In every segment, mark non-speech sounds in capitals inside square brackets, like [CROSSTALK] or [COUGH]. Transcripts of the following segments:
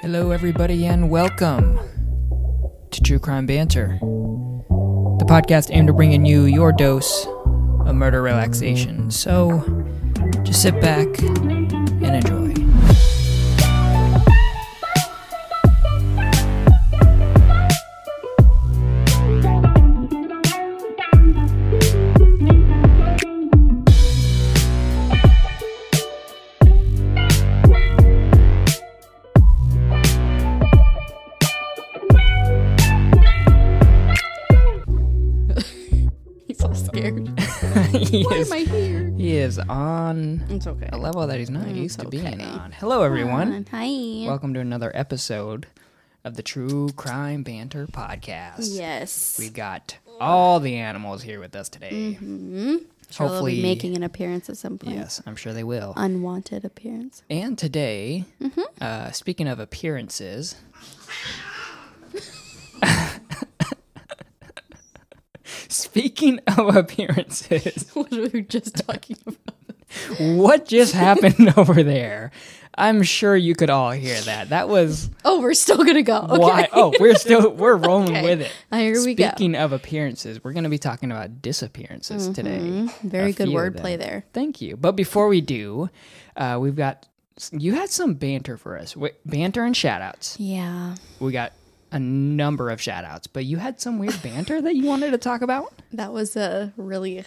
Hello, everybody, and welcome to True Crime Banter, the podcast aimed at bringing you your dose of murder relaxation. So, just sit back and enjoy. On It's okay. a level that he's not Mm, used it's to being on. Hello, everyone. Hi. Welcome to another episode of the True Crime Banter podcast. Yes. We've got all the animals here with us today. hmm Sure they'll Hopefully- be making an appearance at some point. Yes, I'm sure they will. Unwanted appearance. And today, Mm-hmm. uh, speaking of appearances, [LAUGHS] speaking of appearances, [LAUGHS] what were we just talking about? What just happened [LAUGHS] over there? I'm sure you could all hear that. That was Oh, we're still gonna go. Okay. why. Oh, we're still we're [LAUGHS] rolling Okay. with it. Uh, here we go. Speaking of appearances, we're going to be talking about disappearances today. Mhm. Very A good wordplay there. Thank you. But before we do, uh, we've got you had some banter for us. Wait, banter and shout outs. Yeah. We got a number of shout outs, but you had some weird banter that you wanted to talk about? That was a really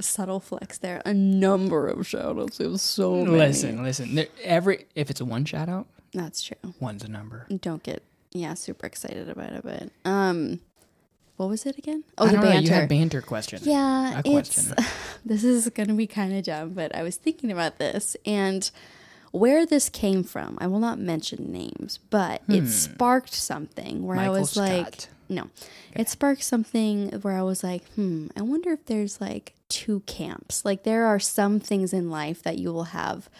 subtle flex there. A number of shout outs. It was so many. Listen, listen. There, every if it's a one shout out, That's true. one's a number. Don't get yeah, super excited about it, but um what was it again? Oh, the don't know, banter. you had banter question. Yeah, A question. it's [LAUGHS] this is gonna be kind of dumb, but I was thinking about this and where this came from. I will not mention names, but it sparked something where Hmm. Michael I was like, No, it sparked something where I was like, hmm, I wonder if there's like two camps. Like there are some things in life that you will have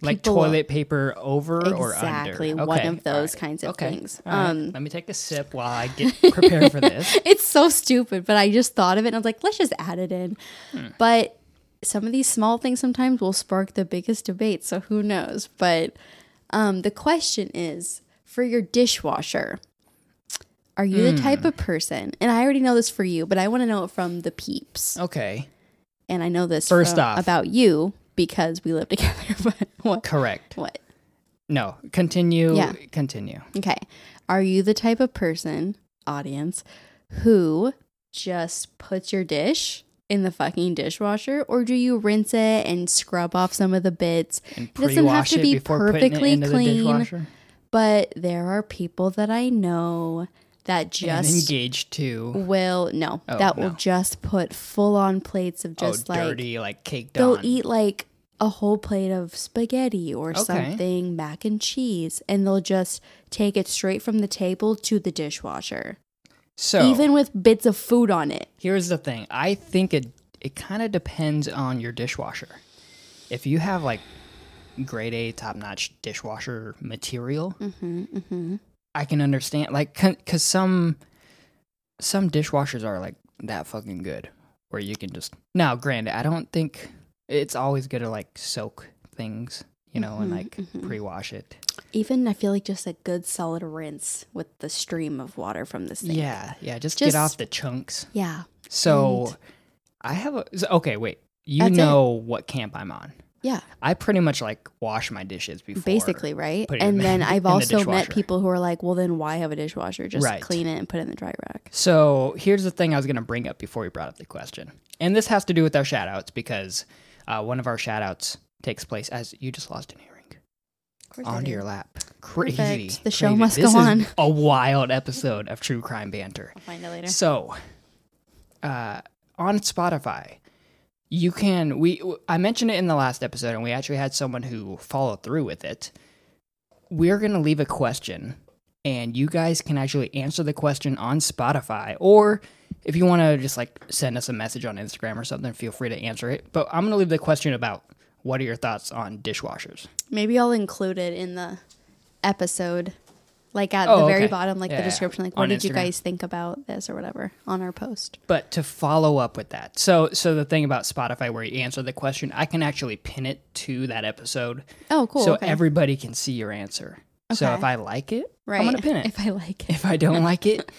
Like toilet paper over or under. exactly one Okay, of those right. kinds of Okay, things. right. Um, Let me take a sip while I get [LAUGHS] prepared for this. [LAUGHS] it's so stupid, but I just thought of it and I was like, let's just add it in. Hmm. But some of these small things sometimes will spark the biggest debate, so who knows? But um, the question is for your dishwasher, are you the Hmm. type of person, and I already know this for you, but I want to know it from the peeps. Okay. And I know this First from- off- about you because we live together. [LAUGHS] But what? Correct. What? No. Continue. Yeah. Continue. Okay. Are you the type of person, audience, who just puts your dish in the fucking dishwasher or do you rinse it and scrub off some of the bits? It doesn't have to be before putting it perfectly the clean. But there are people that I know that and just engaged to will no, Oh, that will no. just put full on plates of just oh, like dirty, like caked they'll on. eat like a whole plate of spaghetti or Okay. something, mac and cheese, and they'll just take it straight from the table to the dishwasher, so even with bits of food on it. here's the thing. I think it it kind of depends on your dishwasher. If you have like grade A top notch dishwasher material, Mm-hmm, mm-hmm. I can understand. Like, because some some dishwashers are like that fucking good, where you can just. Now, granted, I don't think it's always good to like soak things, you know, and Mhm, like mhm. pre-wash it. Even I feel like just a good solid rinse with the stream of water from this thing. Yeah, yeah. Just, Just- get off the chunks. yeah, So, And- I have a. Okay, wait. You That's it. know what camp I'm on. Yeah. I pretty much like wash my dishes before. Basically, right? put it in And then [LAUGHS] in I've the also met people who are like, "Well, then why have a dishwasher? Just Right. clean it and put it in the dry rack." So here's the thing I was going to bring up before we brought up the question. And this has to do with our shout outs because uh, one of our shout outs takes place as you just lost an earring onto your lap. Crazy. Perfect. The show crazy. must this go is on. A wild episode of True Crime Banter. I'll find it later. So, uh, on Spotify, you can we I mentioned it in the last episode, and we actually had someone who followed through with it. We're gonna leave a question, and you guys can actually answer the question on Spotify, or if you want to just like send us a message on Instagram or something, feel free to answer it. But I'm gonna leave the question about what are your thoughts on dishwashers? Maybe I'll include it in the episode, like at Oh, the very okay. bottom, like Yeah, the description, like what did you guys think about this or whatever on our post. But to follow up with that, so so the thing about Spotify where you answer the question, I can actually pin it to that episode, Oh, cool. so okay. everybody can see your answer. So if I like it, Right. I'm gonna pin it. [LAUGHS] If I like it. If I don't like it,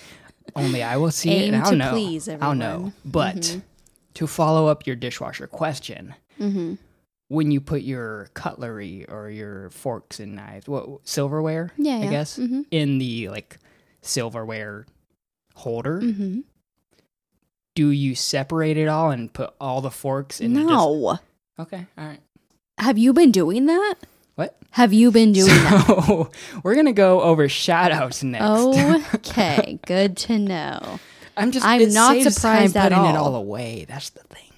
only I will see it, and I'll know. please, I'll know. everyone. But to follow up your dishwasher question, Mm-hmm. When you put your cutlery or your forks and knives, what silverware, Yeah, I yeah. guess, Mm-hmm. in the like silverware holder, Mm-hmm. do you separate it all and put all the forks in? Just, No. okay, all right. Have you been doing that? What? Have you been [LAUGHS] doing that? So we're gonna go over shout outs next. Okay, good to know. [LAUGHS] I'm just I'm it not surprised putting it all. all away. That's the thing.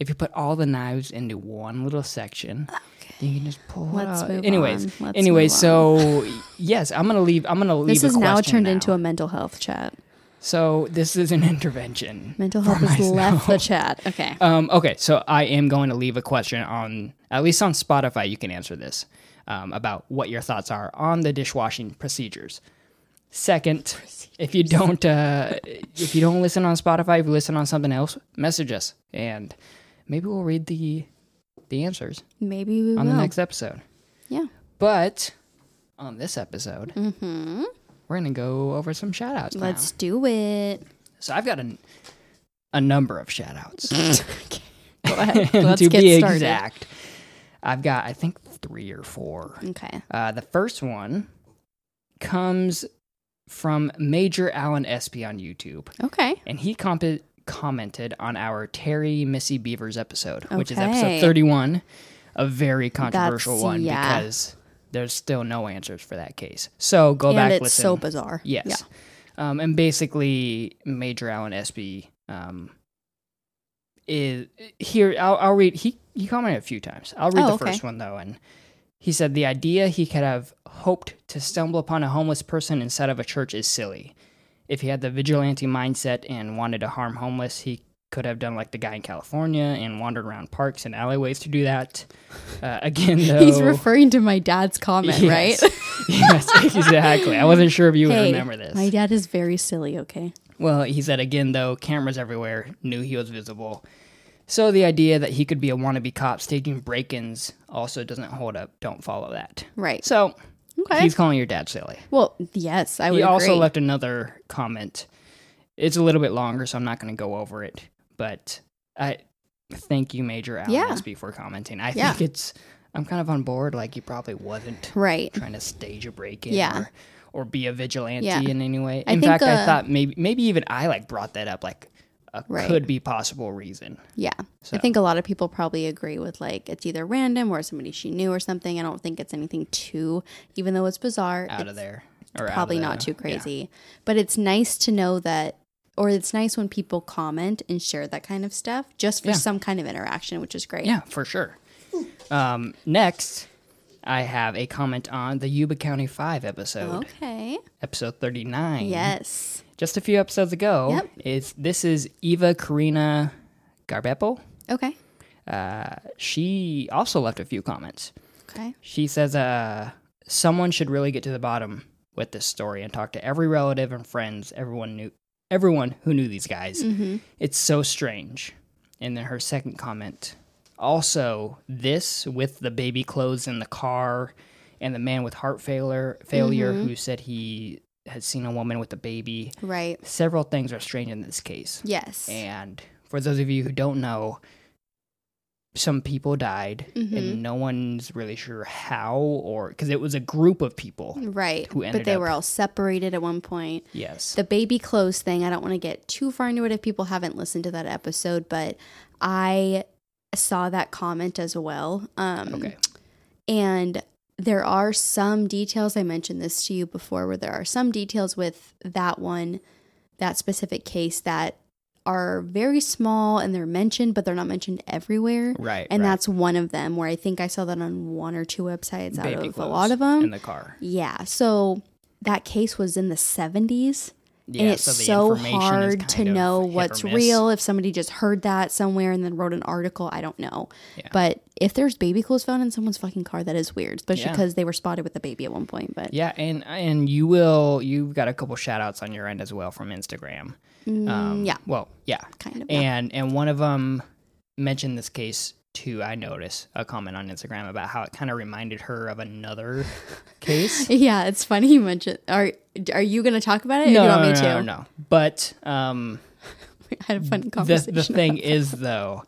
If you put all the knives into one little section, you can just pull Let's it out. move anyways, on. Let's anyways, move on. so [LAUGHS] yes, I'm gonna leave. I'm gonna leave. This is now turned now. into a mental health chat. So this is an intervention. Mental health has left the chat. [LAUGHS] Okay. Um, okay, so I am going to leave a question on at least on Spotify. You can answer this um, about what your thoughts are on the dishwashing procedures. Second, if you don't uh, if you don't listen on Spotify, if you listen on something else, message us and maybe we'll read the the answers Maybe we on will. the next episode. Yeah. But on this episode, Mm-hmm. we're gonna go over some shout outs. Let's do it. So I've got a, a number of shout outs. [LAUGHS] Go ahead. [LAUGHS] Let's to get be started. exact, I've got I think three or four. Okay. Uh, the first one comes from Major Alan Espy on YouTube, Okay. and he comp- commented on our Terri Missy Beavers episode, which is episode thirty-one, a very controversial That's- one yeah. because there's still no answers for that case. So go and back it's listen. so bizarre. Yes. Yeah. Um, and basically, Major Allen Espy um, is here. I'll, I'll read. He he commented a few times. I'll read Oh, the okay. first one though, and he said the idea he could have hoped to stumble upon a homeless person inside of a church is silly. If he had the vigilante mindset and wanted to harm homeless, he could have done like the guy in California and wandered around parks and alleyways to do that. Uh, [LAUGHS] again, though, He's referring to my dad's comment, Yes. right? [LAUGHS] yes, exactly. I wasn't sure if you would remember this. my dad is very silly. Okay. Well, he said again, though, cameras everywhere knew he was visible. So the idea that he could be a wannabe cop staging break ins also doesn't hold up. Don't follow that. Right. So Okay. he's calling your dad silly. well, yes, I would He also agree. left another comment. It's a little bit longer, so I'm not going to go over it. But I thank you, Major Alan Yeah. For commenting. I Yeah. think it's, I'm kind of on board. Like, he probably wasn't right. trying to stage a break in Yeah. or, or be a vigilante Yeah. in any way. I In think, fact, I uh, thought maybe maybe even I like brought that up like a Right. could be possible reason. Yeah. So- I think a lot of people probably agree with like it's either random or somebody she knew or something. I don't think it's anything too, even though it's bizarre. out it's of there. Or out of probably not too yeah. crazy. But it's nice to know that, or it's nice when people comment and share that kind of stuff just for Yeah. some kind of interaction, which is great. Yeah, for sure. Um, next, I have a comment on the Yuba County 5 episode, Okay. episode 39. Yes. Just a few episodes ago. Yep. It's, this is Eva Karina Garbepo. Okay. Uh, she also left a few comments. Okay. She says, uh, someone should really get to the bottom with this story and talk to every relative and friends, everyone knew, everyone who knew these guys. Mm-hmm. It's so strange. And then her second comment, also this with the baby clothes in the car, and the man with heart failure, failure Mm-hmm. who said he had seen a woman with a baby. Right. Several things are strange in this case. Yes. And for those of you who don't know, some people died, Mhm. and no one's really sure how or because it was a group of people. right. who but they up- were all separated at one point. Yes. The baby clothes thing, I don't want to get too far into it if people haven't listened to that episode, but I saw that comment as well. Um, okay. And there are some details, I mentioned this to you before, where there are some details with that one, that specific case that are very small and they're mentioned, but they're not mentioned everywhere. Right. And right. that's one of them where I think I saw that on one or two websites out of a lot of them. in the car. yeah. So that case was in the 70s. Yeah, and it's the so, hard to know what's real. If somebody just heard that somewhere and then wrote an article, I don't know. Yeah. But if there's baby clothes found in someone's fucking car, that is weird, especially Yeah. because they were spotted with the baby at one point. But Yeah, and and you will you've got a couple shout outs on your end as well from Instagram. Um, Mm, yeah. Well, yeah. kind of. And and one of them mentioned this case to I notice a comment on Instagram about how it kind of reminded her of another [LAUGHS] case. Yeah, it's funny you mentioned. Are Are you going to talk about it? or No, do you want no, me no, to? no, no. But um, [LAUGHS] I had a fun the conversation. the thing is though,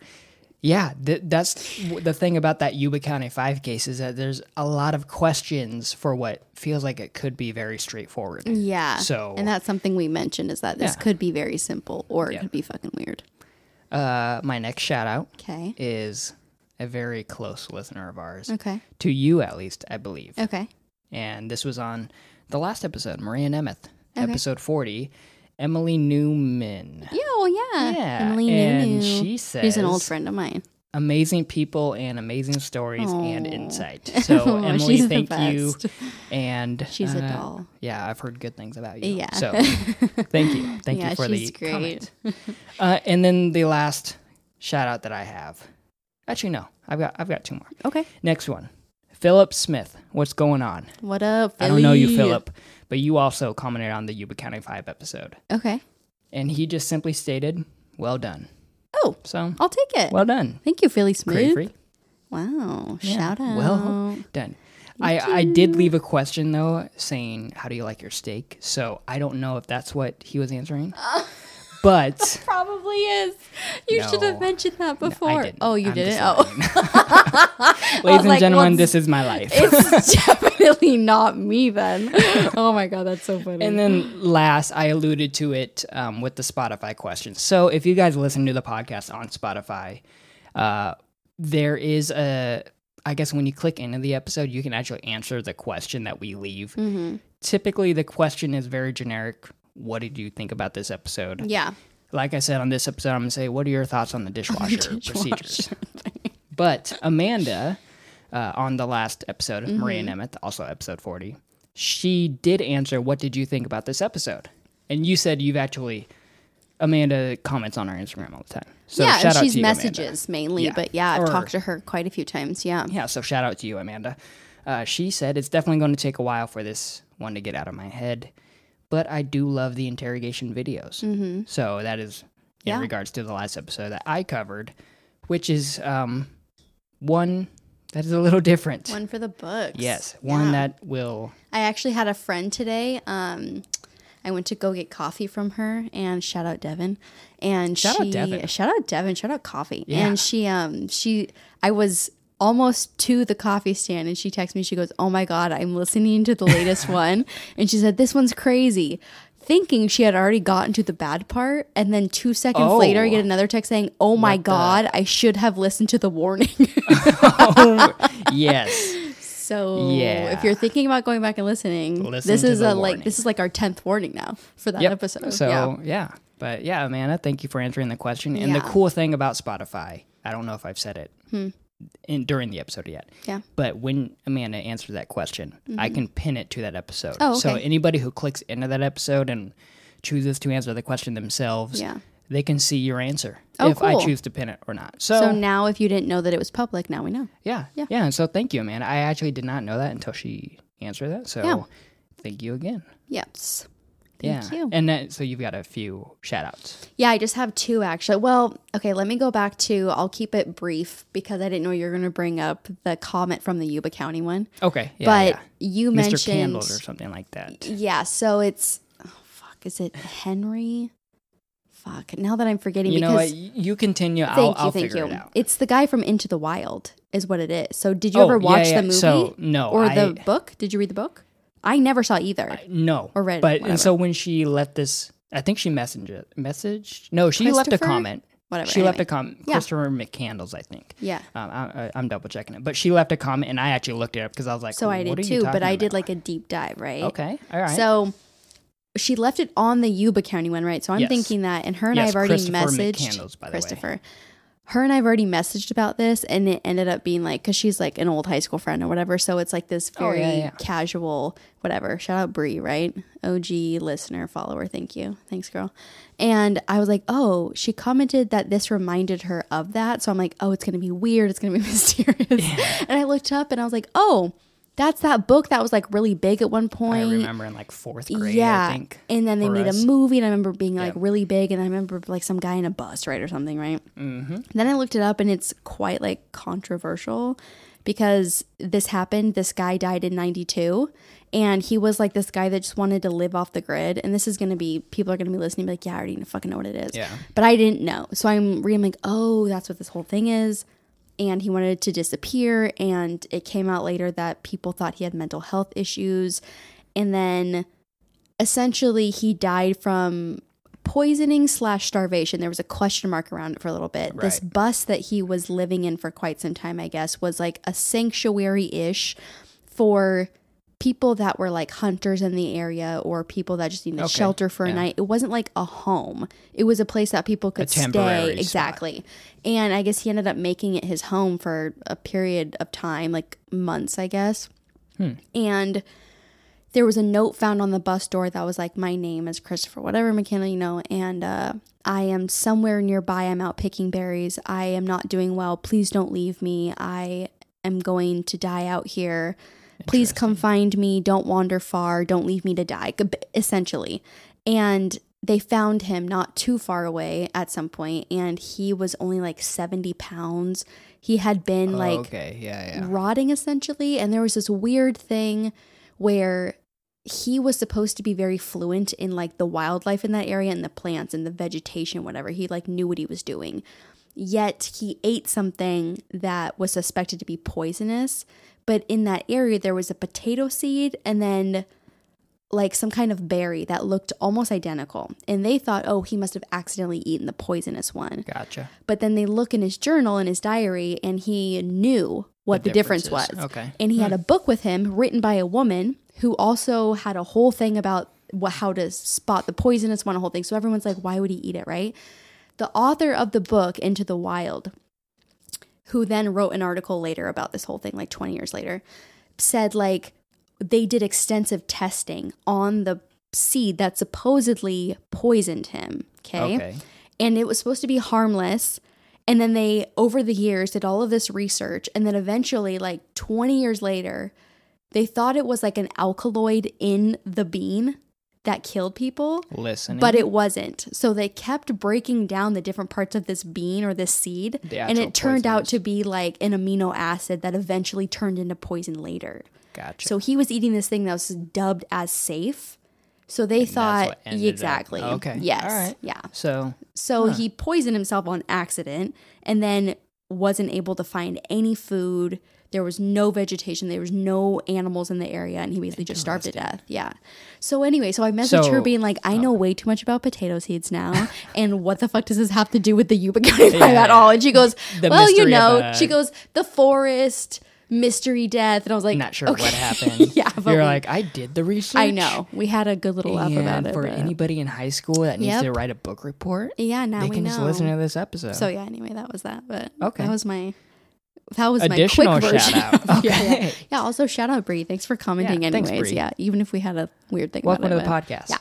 yeah, th- that's the thing about that Yuba County Five case is that there's a lot of questions for what feels like it could be very straightforward. yeah. So- and that's something we mentioned is that this Yeah. could be very simple or it Yeah. could be fucking weird. Uh, my next shout out Okay. is a very close listener of ours Okay. to you at least, I believe. Okay. and this was on the last episode, Maria Nemeth, Okay. episode 40, Emily Newman. Yeah. Oh yeah. Yeah, Emily and Nunu. she She's an old friend of mine. Amazing people and amazing stories and insight. [LAUGHS] So, Oh, Emily, thank you. And She's a uh, doll. Yeah, I've heard good things about you. Yeah. So, [LAUGHS] thank you. Thank Yeah, you for the great. comment. [LAUGHS] Uh, and then the last shout out that I have. Actually, no, I've got I've got two more. Okay. Next one, Philip Smith. What's going on? What up? I don't know you, Philip, but you also commented on the Yuba County 5 episode. Okay. And he just simply stated, well done. Oh, So, I'll take it. well done. Thank you, Philly Smith. free. Wow. Yeah, Shout [LAUGHS] out. well Done. I, I did leave a question, though, saying, how do you like your steak? So I don't know if that's what he was answering. Uh, but [LAUGHS] Probably is. You should have mentioned that before. didn't. oh, you I'm didn't? Oh. [LAUGHS] Ladies and like, gentlemen, well, this is my life. [LAUGHS] it's definitely not me then. Oh my god, that's so funny. And then last, I alluded to it um, with the Spotify question. So if you guys listen to the podcast on Spotify, uh, there is a, I guess when you click into the episode, you can actually answer the question that we leave. Mm-hmm. Typically, the question is very generic. What did you think about this episode? yeah. Like I said on this episode, I'm going to say, what are your thoughts on the [LAUGHS] dishwasher, Dishwasher procedures? [LAUGHS] But Amanda, uh, on the last episode, Mm-hmm. Maria Nemeth, also episode 40, she did answer, What did you think about this episode? And you said you've actually, Amanda comments on our Instagram all the time. So yeah, shout she's to you, Amanda. messages mainly, Yeah. but yeah, I've Or- talked to her quite a few times. Yeah. Yeah, so shout out to you, Amanda. Uh, she said it's definitely going to take a while for this one to get out of my head, but I do love the interrogation videos. Mm-hmm. So that is in Yeah. regards to the last episode that I covered, which is um, one that is a little different. One for the books. yes, one Yeah. that will. I actually had a friend today. Um, I went to go get coffee from her, and shout out Devin. And Shout out she Devin. shout out Devin, shout out coffee. Yeah. And she um she I was almost to the coffee stand, and she texts me. She goes, "Oh my god, I'm listening to the latest [LAUGHS] one," and she said, "This one's crazy." Thinking she had already gotten to the bad part, and then two seconds Oh. later, I get another text saying, "Oh my What the- god, I should have listened to the warning." [LAUGHS] yes. [LAUGHS] So Yeah. if you're thinking about going back and listening, Listen this is the a like this is like our tenth warning now for that Yep. episode. So yeah. yeah. But yeah, Amanda, thank you for answering the question. And the Yeah. Hmm. cool thing about Spotify, I don't know if I've said it in, during the episode yet. Yeah. But when Amanda answered that question, I mm-hmm. can pin it to that episode. Oh, So anybody who clicks into that episode and chooses to answer the question themselves, Yeah. they can see your answer Oh, if I choose to pin it or not. So, So now if you didn't know that it was public, now we know. yeah, Yeah. yeah, And so thank you, Amanda. I actually did not know that until she answered that. So Yeah. thank you again. Yes. Yeah. You. And that, so you've got a few shout outs. Yeah, I just have two actually. Well, okay, let me go back to I'll keep it brief because I didn't know you were gonna bring up the comment from the Yuba County one. Okay. Yeah, but yeah. you Mr. mentioned Candles or something like that. Yeah, so it's oh fuck, is it Henry? Fuck. Now that I'm forgetting You know what? You continue. Thank I'll, you, I'll thank figure you. it out. It's the guy from Into the Wild, is what it is. So, did you Oh, ever yeah, watch yeah. the movie So, no, or I- the book? Did you read the book? I never saw either. No. Or read- But whatever. and so when she left this, I think she messaged it. Messaged? No, she left a comment. Whatever, She left a comment. Yeah. Christopher McCandless, I think. yeah. Um, I, I, I'm double checking it, but she left a comment, and I actually looked it up because I was like, So I did too, but I did about?" like a deep dive, right? Okay, all right. So she left it on the Yuba County one, right? So I'm Yes. thinking that, and her and Yes, I have already Christopher messaged McCandless, by the way. Her and I've already messaged about this, and it ended up being like because she's like an old high school friend or whatever. So it's like this Oh, very yeah, yeah. casual, whatever. Shout out Bree, right? OG listener, follower. Thank you, thanks, girl. And I was like, oh, she commented that this reminded her of that. So I'm like, oh, it's gonna be weird. It's gonna be [LAUGHS] mysterious. And I looked up and I was like, oh, That's that book that was like really big at one point. I remember in like fourth grade, yeah. I think. And then they made us. a movie, and I remember being like Yeah. really big, and I remember like some guy in a bus, right, or something, right? Mm-hmm. Then I looked it up, and it's quite like controversial because this happened. This guy died in '92, and he was like this guy that just wanted to live off the grid. And this is gonna be people are gonna be listening, be like, yeah, I already fucking know what it is. Yeah. But I didn't know, so I'm reading like, oh, that's what this whole thing is. And he wanted to disappear, and it came out later that people thought he had mental health issues, and then essentially he died from poisoning slash starvation. There was a question mark around it for a little bit. This bus that he was living in for quite some time i guess was like a sanctuary-ish for people that were like hunters in the area or people that just needed Okay, shelter for a night it wasn't like a home it was a place that people could stay spot. exactly and i guess he ended up making it his home for a period of time like months i guess Hmm. and there was a note found on the bus door that was like, My name is Christopher, whatever McKenna, you know, and uh, I am somewhere nearby. I'm out picking berries. I am not doing well. Please don't leave me. I am going to die out here. Please come find me. Don't wander far. Don't leave me to die, essentially. And they found him not too far away at some point, and he was only like 70 pounds. He had been oh, like okay, yeah, yeah. rotting essentially and there was this weird thing where he was supposed to be very fluent in like the wildlife in that area and the plants and the vegetation whatever he like knew what he was doing yet he ate something that was suspected to be poisonous but in that area there was a potato seed and then like some kind of berry that looked almost identical and they thought oh he must have accidentally eaten the poisonous one Gotcha. but then they look in his journal in his diary and he knew what the, difference was. Okay. and he had hmm. a book with him written by a woman who also had a whole thing about what, how to spot the poisonous one a whole thing so everyone's like why would he eat it right the author of the book into the wild who then wrote an article later about this whole thing like 20 years later said like they did extensive testing on the seed that supposedly poisoned him okay Okay. and it was supposed to be harmless. And then they, over the years, did all of this research. And then eventually, like 20 years later, they thought it was like an alkaloid in the bean that killed people, Listening. but it wasn't. So they kept breaking down the different parts of this bean or this seed. And it turned out to be like an amino acid that eventually turned into poison later. gotcha. So he was eating this thing that was dubbed as safe. So they that's thought what ended up- exactly. Okay. Yes. Right. Yeah. so So he poisoned himself on accident and then wasn't able to find any food. There was no vegetation. There was no animals in the area, and he basically just starved to death. Yeah. So anyway, so I messaged her being like, "I know way too much about potato seeds now, [LAUGHS] and what the fuck does this have to do with the Yuba County Yeah, at yeah. all?" And she goes, "Well, you know," uh, she goes, "The forest mystery death," and I was like, not sure okay. what happened. [LAUGHS] yeah, but You're we- like, I did the research. I know we had a good little laugh about it. for but- anybody in high school that needs Yep. to write a book report, yeah, now they we can know. just listen to this episode. So yeah, anyway, that was that. But Okay. that was my that was Additional my quick version. shout out. [LAUGHS] yeah, yeah. Yeah, Also, shout out Bree. Thanks for commenting. Yeah, thanks, anyways, Bree. yeah. Even if we had a weird thing. Welcome to about the it, but- podcast. Yeah.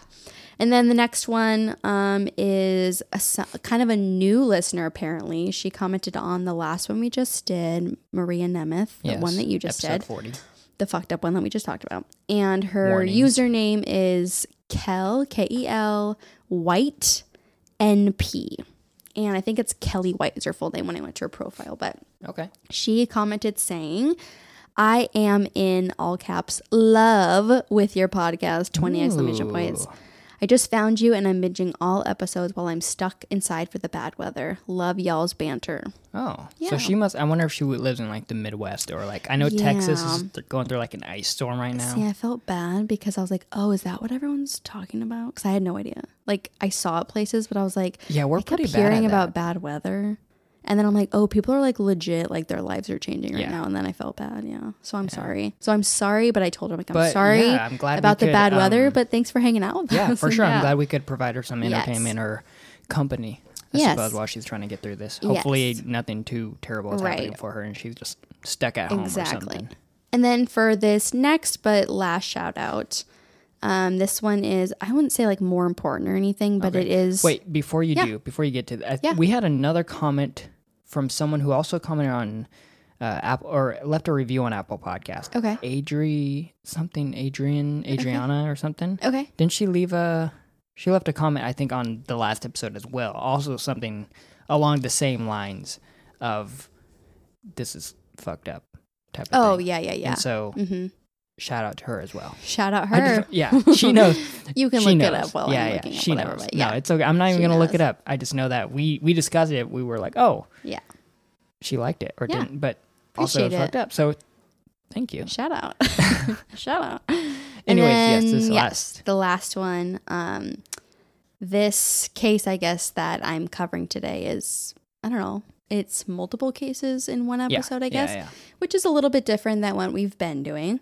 And then the next one um, is a, kind of a new listener. Apparently, she commented on the last one we just did, Maria Nemeth, the Yes, one that you just episode did, 40. the fucked up one that we just talked about. And her Warnings. username is Kel K E L White N P, and I think it's Kelly White is her full name when I went to her profile, but Okay. she commented saying, I am in all caps love with your podcast, 20 exclamation points. I just found you and I'm binging all episodes while I'm stuck inside for the bad weather. Love y'all's banter. Oh, Yeah. so she must. I wonder if she lives in like the Midwest or like I know Texas is going through like an ice storm right now. See, I felt bad because I was like, oh, is that what everyone's talking about? Because I had no idea. Like, I saw it places, but I was like, Yeah, we're I kept pretty bad hearing about bad weather. And then I'm like, oh, people are like legit, like their lives are changing right Yeah. now. And then I felt bad. Yeah. So I'm sorry. So I'm sorry, but I told her, like, I'm But, sorry yeah, I'm glad about the could, bad weather, um, but thanks for hanging out with Yeah, us. for sure. I'm glad we could provide her some Yes. entertainment or company. I Yes. suppose while she's trying to get through this. Hopefully, Yes. nothing too terrible is happening for her, and she's just stuck at home or Exactly. something. And then for this next but last shout out, um, this one is I wouldn't say like more important or anything, but Okay. it is Wait, before you Yeah. do, before you get to that, Yeah. we had another comment from someone who also commented on uh, Apple or left a review on Apple Podcast. Okay. Adri something Adrian Adriana or something. Okay. Didn't she leave a? She left a comment I think on the last episode as well. Also something along the same lines of this is fucked up type of Oh thing. yeah, yeah, yeah. And so hmm shout out to her as well. Shout out I her. just- yeah, she knows. [LAUGHS] you can look knows. it up while yeah, I'm yeah, looking she up whatever. knows. Yeah, No, it's okay. I'm not even gonna look it up. I just know that we we discussed it. We were like, oh, yeah. she liked it or Yeah. didn't, but also Appreciate fucked up. So thank you. Shout out. [LAUGHS] [LAUGHS] Shout out. Anyways, yes, this then, last. the last one. Um, this case, I guess that I'm covering today is I don't know. It's multiple cases in one Yeah, episode, I yeah, guess, yeah. which is a little bit different than what we've been doing.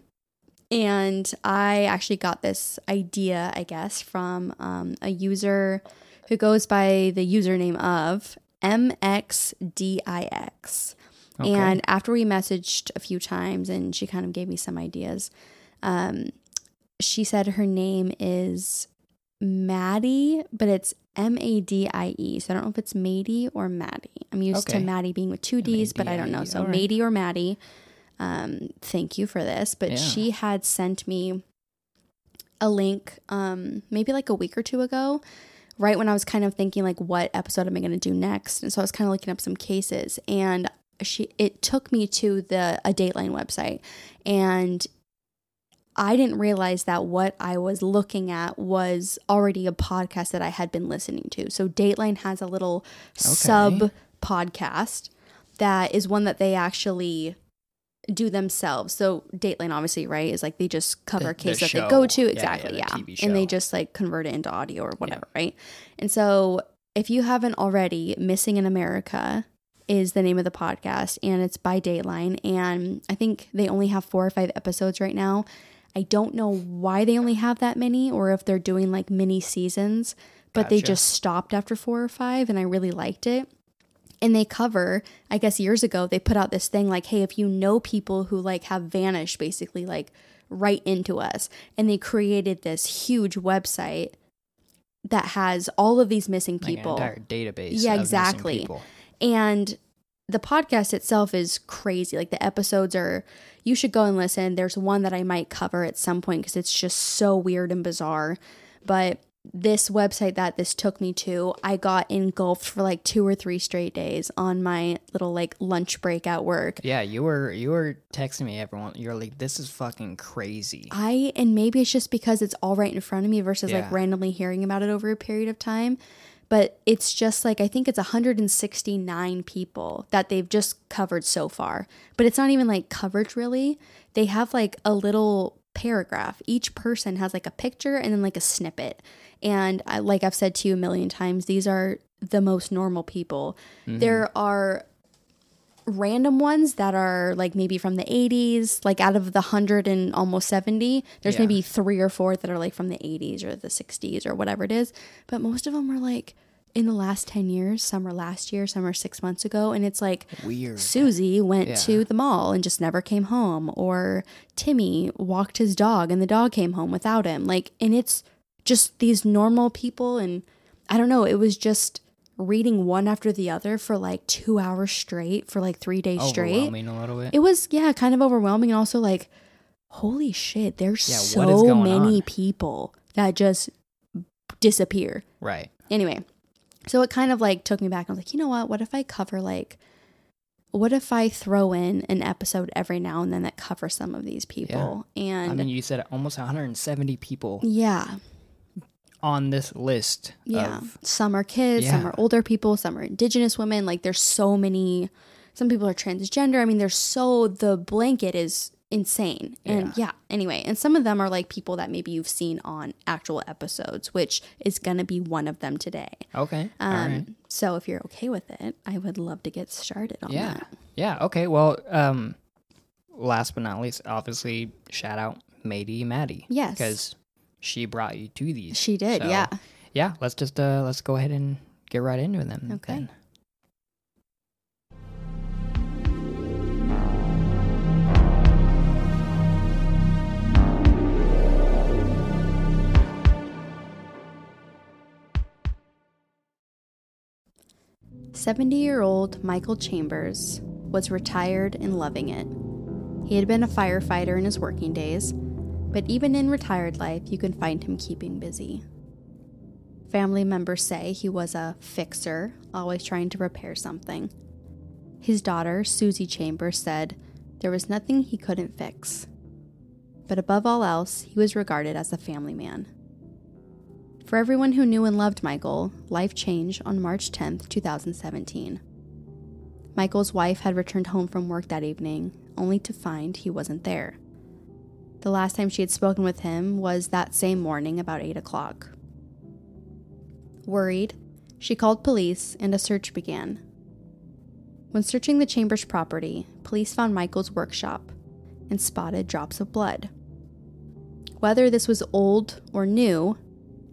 And I actually got this idea, I guess, from um, a user who goes by the username of MXDIX. Okay. And after we messaged a few times and she kind of gave me some ideas, um, she said her name is Maddie, but it's M A D I E. So I don't know if it's Maddie or Maddie. I'm used to Maddie being with two D's, but I don't know. So right. Maddie or Maddie. Um, thank you for this. But Yeah. she had sent me a link um, maybe like a week or two ago, right when I was kind of thinking like what episode am I going to do next? And so I was kind of looking up some cases and she it took me to the a Dateline website and I didn't realize that what I was looking at was already a podcast that I had been listening to. So Dateline has a little sub podcast that is one that they actually do themselves. So Dateline obviously, right, is like they just cover The- a case the that they go to. Yeah, yeah, Exactly, the yeah. TV And they just like convert it into audio or whatever, right? And so if you haven't already, Missing in America is the name of the podcast and it's by Dateline. And I think they only have four or five episodes right now. I don't know why they only have that many or if they're doing like mini seasons, but they just stopped after four or five and I really liked it. And they cover, I guess years ago, they put out this thing like, hey, if you know people who like have vanished basically like right into us. And they created this huge website that has all of these missing Like people. an entire database. Yeah, of exactly. And the podcast itself is crazy. Like the episodes are, you should go and listen. There's one that I might cover at some point because it's just so weird and bizarre. But this website that this took me to, I got engulfed for like two or three straight days on my little like lunch break at work. Yeah, you were you were texting me everyone. You're like, this is fucking crazy. I, and maybe it's just because it's all right in front of me versus like randomly hearing about it over a period of time. But it's just like, I think it's 169 people that they've just covered so far. But it's not even like coverage really. They have like a little paragraph. Each person has like a picture and then like a snippet. And I, like I've said to you a million times, these are the most normal people. Mm-hmm. There are random ones that are like maybe from the 80s like out of the 100 and almost 70 there's Yeah. maybe three or four that are like from the 80s or the 60s or whatever it is but most of them are like in the last 10 years some are last year some are six months ago and it's like Weird. susie went Yeah. to the mall and just never came home or timmy walked his dog and the dog came home without him like and it's just these normal people. And i don't know it was just reading one after the other for like two hours straight for like three days straight. Overwhelming a little bit. it was yeah kind of overwhelming. And also like holy shit there's Yeah, so many on? people that just disappear. Right. anyway so it kind of like took me back. I was like you know what? What if i cover like what if i throw in an episode every now and then that covers some of these people? And I mean, you said almost 170 people. Yeah on this list. Yeah. Of, some are kids, some are older people, some are indigenous women. Like there's so many some people are transgender. I mean, there's so the blanket is insane. And Yeah. yeah. anyway, and some of them are like people that maybe you've seen on actual episodes, which is going to be one of them today. okay. Um all right. so if you're okay with it, I would love to get started on Yeah. that. Yeah. Okay. Well, um, last but not least, obviously, shout out Mady Maddie. Yes. Because she brought you to these. She did, So, yeah. Yeah. Let's just uh let's go ahead and get right into them. Okay. then. Seventy year old Michael Chambers was retired and loving it. He had been a firefighter in his working days, but even in retired life, you can find him keeping busy. Family members say he was a fixer, always trying to repair something. His daughter, Susie Chambers, said there was nothing he couldn't fix. But above all else, he was regarded as a family man. For everyone who knew and loved Michael, life changed on March 10, 2017. Michael's wife had returned home from work that evening, only to find he wasn't there. The last time she had spoken with him was that same morning about 8 o'clock. Worried, she called police and a search began. When searching the Chambers property, police found Michael's workshop and spotted drops of blood. Whether this was old or new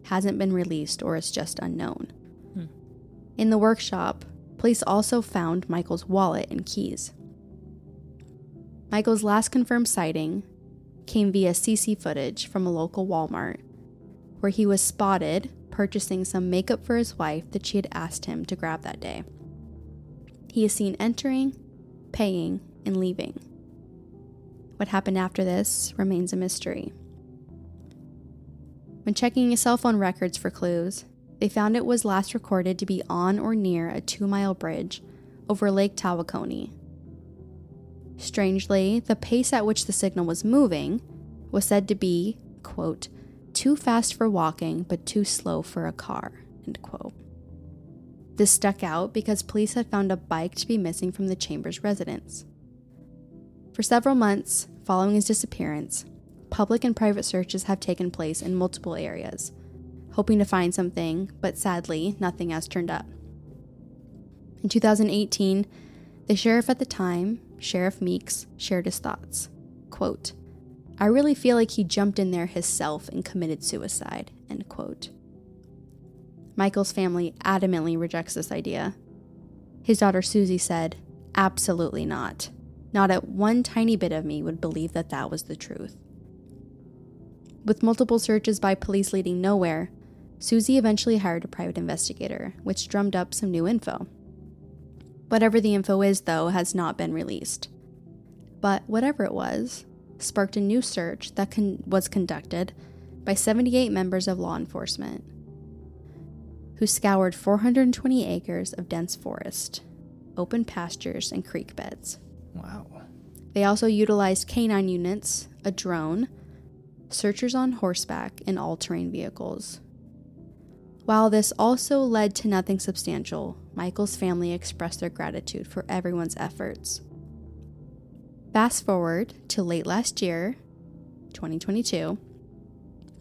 hasn't been released or is just unknown. Hmm. In the workshop, police also found Michael's wallet and keys. Michael's last confirmed sighting came via CC footage from a local Walmart, where he was spotted purchasing some makeup for his wife that she had asked him to grab that day. He is seen entering, paying, and leaving. What happened after this remains a mystery. When checking his cell phone records for clues, they found it was last recorded to be on or near a two mile bridge over Lake Tawakoni. Strangely, the pace at which the signal was moving was said to be, quote, too fast for walking, but too slow for a car. End quote. This stuck out because police had found a bike to be missing from the Chambers residence. For several months following his disappearance, public and private searches have taken place in multiple areas, hoping to find something, but sadly, nothing has turned up. In 2018, the sheriff at the time, Sheriff Meeks, shared his thoughts. Quote, I really feel like he jumped in there himself and committed suicide. End quote. Michael's family adamantly rejects this idea. His daughter Susie said, Absolutely not. Not at one tiny bit of me would believe that that was the truth. With multiple searches by police leading nowhere, Susie eventually hired a private investigator, which drummed up some new info. Whatever the info is, though, has not been released. But whatever it was, sparked a new search that con- was conducted by 78 members of law enforcement who scoured 420 acres of dense forest, open pastures, and creek beds. Wow. They also utilized canine units, a drone, searchers on horseback, and all terrain vehicles. While this also led to nothing substantial, Michael's family expressed their gratitude for everyone's efforts. Fast forward to late last year, 2022,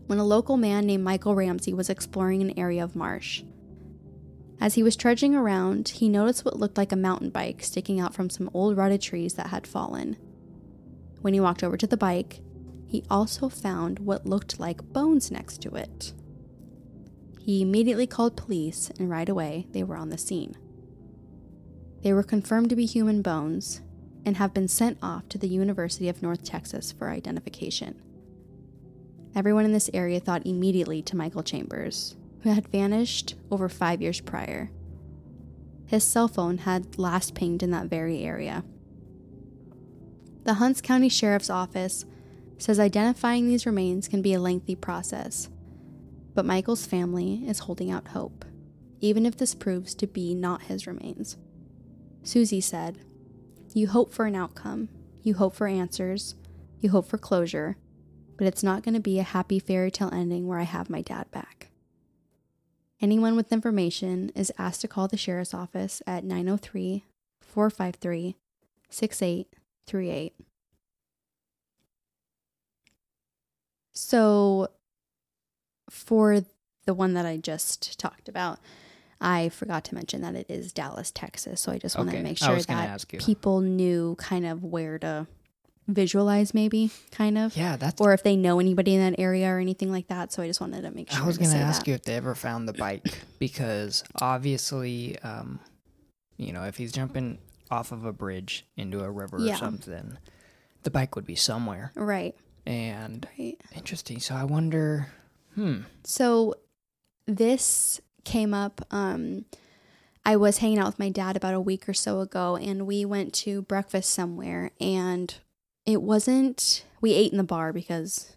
when a local man named Michael Ramsey was exploring an area of marsh. As he was trudging around, he noticed what looked like a mountain bike sticking out from some old rotted trees that had fallen. When he walked over to the bike, he also found what looked like bones next to it. He immediately called police, and right away they were on the scene. They were confirmed to be human bones, and have been sent off to the University of North Texas for identification. Everyone in this area thought immediately to Michael Chambers, who had vanished over five years prior. His cell phone had last pinged in that very area. The Hunts County Sheriff's Office says identifying these remains can be a lengthy process, but Michael's family is holding out hope, even if this proves to be not his remains. Susie said, you hope for an outcome, you hope for answers, you hope for closure, but it's not going to be a happy fairy tale ending where I have my dad back. Anyone with information is asked to call the sheriff's office at 903 453 6838. So, for the one that I just talked about, I forgot to mention that it is Dallas, Texas. So I just wanted Okay, to make sure that people knew kind of where to visualize, maybe kind of, Yeah, that's. or if they know anybody in that area or anything like that. So I just wanted to make sure. I was gonna ask that. you if they ever found the bike [COUGHS] because obviously, um, you know, if he's jumping off of a bridge into a river Yeah. or something, the bike would be somewhere. Right. And Right. interesting. So I wonder. Hmm. So this came up um, I was hanging out with my dad about a week or so ago, and we went to breakfast somewhere, and it wasn't. We ate in the bar because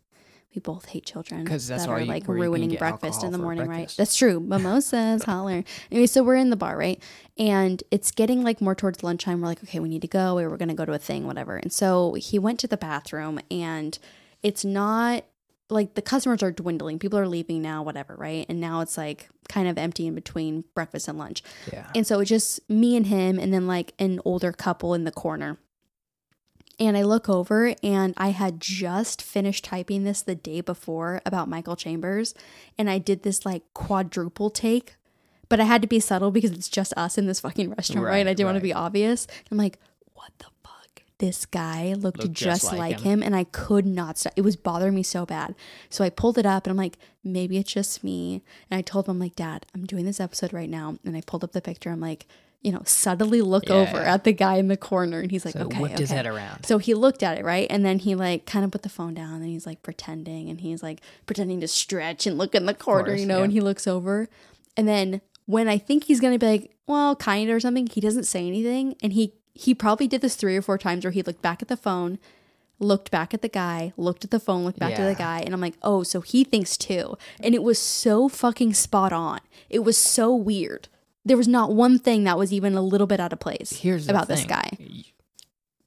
we both hate children 'Cause that's that are you- like where you can ruining breakfast in the morning, breakfast. right? That's true. Mimosas, holler. Anyway, so we're in the bar, right? And it's getting like more towards lunchtime. We're like, okay, we need to go, or we're gonna go to a thing, whatever. And so he went to the bathroom, and it's not like the customers are dwindling. People are leaving now, whatever, right? And now it's like kind of empty in between breakfast and lunch. Yeah. And so it's just me and him, and then like an older couple in the corner. And I look over, and I had just finished typing this the day before about Michael Chambers. And I did this like quadruple take, but I had to be subtle because it's just us in this fucking restaurant, right? Right, I didn't want to be obvious. I'm like, what the? This guy looked, Looked just, just like, like him. him. and I could not stop. It was bothering me so bad. So I pulled it up and I'm like, maybe it's just me. And I told him, I'm like, Dad, I'm doing this episode right now. And I pulled up the picture. I'm like, you know, subtly look Yeah, over at the guy in the corner. And he's like, So okay. whipped his okay. head around. So he looked at it, right? And then he like kind of put the phone down and he's like pretending and he's like pretending to stretch and look in the corner, course, you know, yeah. and he looks over. And then when I think he's gonna be like, well, kind or something, he doesn't say anything. And he he probably did this three or four times where he looked back at the phone, looked back at the guy, looked at the phone, looked back to the guy, and I'm like, oh, so he thinks too. And it was so fucking spot on. It was so weird. There was not one thing that was even a little bit out of place Here's about this guy.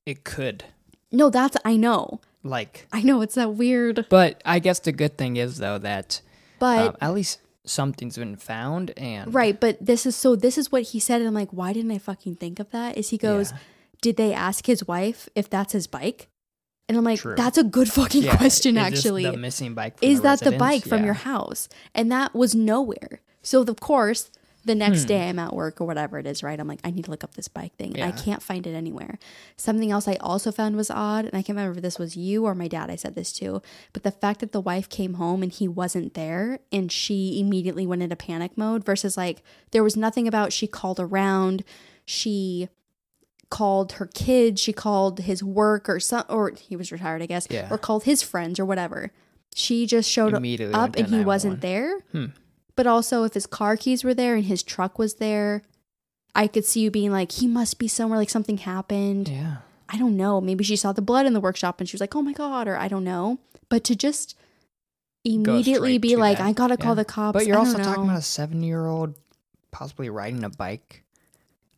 It could No, that's I know. like, I know it's that weird. but I guess the good thing is though that But um, at least something's been found and right, but this is so this is what he said and I'm like, why didn't I fucking think of that? Is he goes, Yeah. Did they ask his wife if that's his bike? And I'm like, True. that's a good fucking Yeah, question is actually. the missing bike. from is that the residence? bike from your house? And that was nowhere. So of course, the Hmm. next day I'm at work or whatever it is, right? I'm like, I need to look up this bike thing. I can't find it anywhere. Something else I also found was odd, and I can't remember if this was you or my dad I said this to, but the fact that the wife came home and he wasn't there and she immediately went into panic mode versus like there was nothing about she called around, she called her kids, she called his work or some or he was retired, I guess, Yeah. or called his friends or whatever. She just showed up and he wasn't 911. there. Hmm. But also, if his car keys were there and his truck was there, I could see you being like, he must be somewhere, like something happened. Yeah. I don't know. Maybe she saw the blood in the workshop and she was like, oh my God, or I don't know. But to just immediately be like, that, I gotta call yeah. the cops. But you're also don't talking about a seven-year-old possibly riding a bike.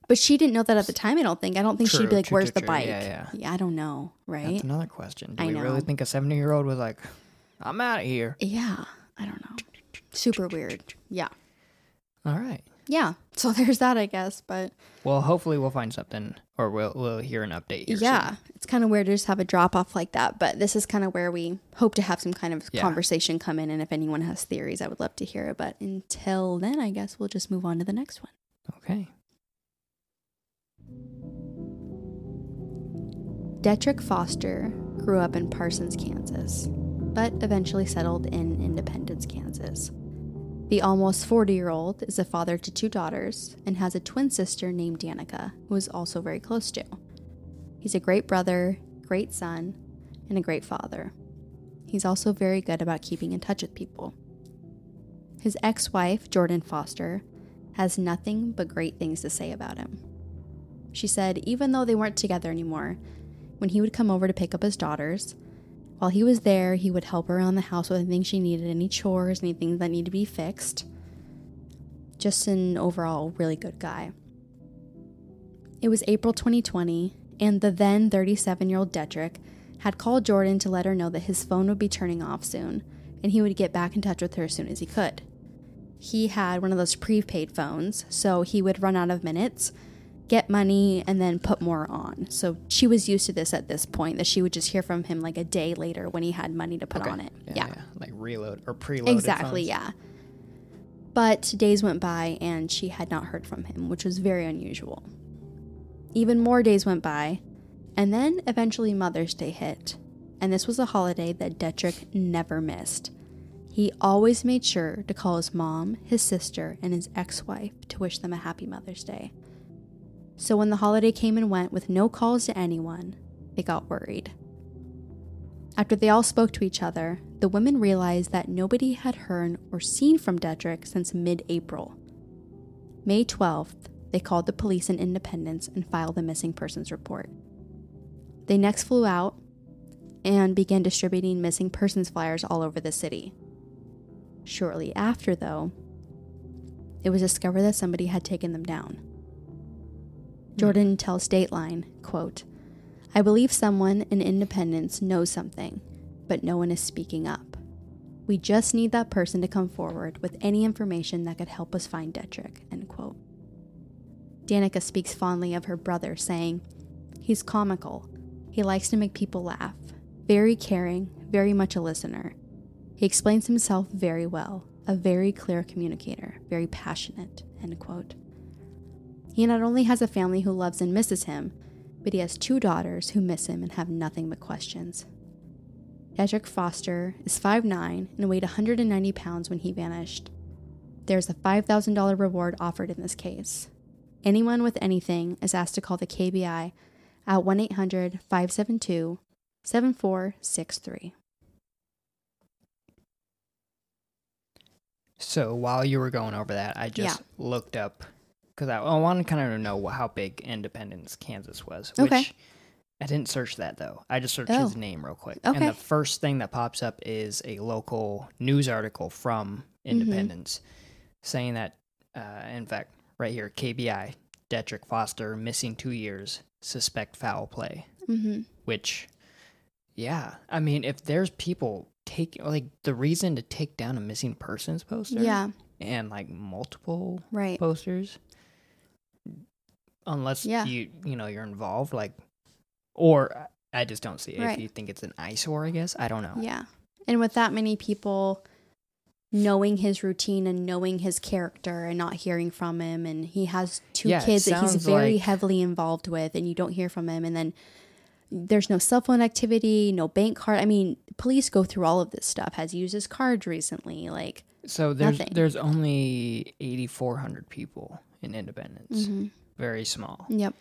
But she didn't know that at the time, I don't think. I don't think she'd be like, true, where's true, the true. bike? Yeah, yeah. I don't know, right? That's another question. Do I we really think a seven-year-old was like, "I'm out of here"? yeah, I don't know. Super weird. Yeah. All right. Yeah. So [LAUGHS] there's that, I guess. But Well, hopefully we'll find something, or we'll we'll hear an update. Yeah, soon. it's kind of weird to just have a drop off like that. But this is kind of where we hope to have some kind of Yeah. conversation come in. And if anyone has theories, I would love to hear it. But until then, I guess we'll just move on to the next one. Okay. Detrick Foster grew up in Parsons, Kansas, but eventually settled in Independence, Kansas. The almost 40 year old is a father to two daughters and has a twin sister named Danica, who is also very close to. He's a great brother, great son, and a great father. He's also very good about keeping in touch with people. His ex wife, Jordan Foster, has nothing but great things to say about him. She said even though they weren't together anymore, when he would come over to pick up his daughters, while he was there, he would help her around the house with anything she needed, any chores, anything that needed to be fixed. Just an overall really good guy. It was April 2020, and the then 37 year old Detrick had called Jordan to let her know that his phone would be turning off soon, and he would get back in touch with her as soon as he could. He had one of those prepaid phones, so he would run out of minutes get money and then put more on. So she was used to this at this point that she would just hear from him like a day later when he had money to put Okay. on it. Yeah, Yeah. Like reload or preloaded. Exactly, phones. yeah. But days went by and she had not heard from him, which was very unusual. Even more days went by, and then eventually Mother's Day hit. And this was a holiday that Detrick never missed. He always made sure to call his mom, his sister, and his ex wife to wish them a happy Mother's Day. So when the holiday came and went with no calls to anyone, they got worried. After they all spoke to each other, the women realized that nobody had heard or seen from Detrick since mid April. May 12th, they called the police in Independence and filed a missing persons report. They next flew out and began distributing missing persons flyers all over the city. Shortly after, though, it was discovered that somebody had taken them down. Jordan tells Dateline, quote, I believe someone in Independence knows something, but no one is speaking up. We just need that person to come forward with any information that could help us find Detrick, end quote. Danica speaks fondly of her brother, saying, He's comical. He likes to make people laugh. Very caring, very much a listener. He explains himself very well, a very clear communicator, very passionate, end quote. He not only has a family who loves and misses him, but he has two daughters who miss him and have nothing but questions. Detrick Foster is 5'9 and weighed 190 pounds when he vanished. There's a $5,000 reward offered in this case. Anyone with anything is asked to call the KBI at 1 800 572 7463. So while you were going over that, I just looked up because I, I wanted kind of to know how big Independence, Kansas was. Okay. Which I didn't search that though. I just searched Oh. his name real quick. And the first thing that pops up is a local news article from Mm-hmm. Independence saying that, uh, in fact, right here, KBI, Detrick Foster, missing two years, suspect foul play. Mm-hmm. Which, yeah, I mean, if there's people taking, like, the reason to take down a missing persons poster Yeah, and like multiple right. posters unless Yeah. you you know you're involved like or i just don't see it Right. if you think it's an eyesore i guess i don't know Yeah. And with that many people knowing his routine and knowing his character and not hearing from him and he has two Yeah, kids that he's very like- heavily involved with and you don't hear from him and then there's no cell phone activity, no bank card. I mean, police go through all of this stuff. Has used his cards recently. Like, so there's Nothing. there's only 8400 people in independence Mm-hmm. Very small. Yep,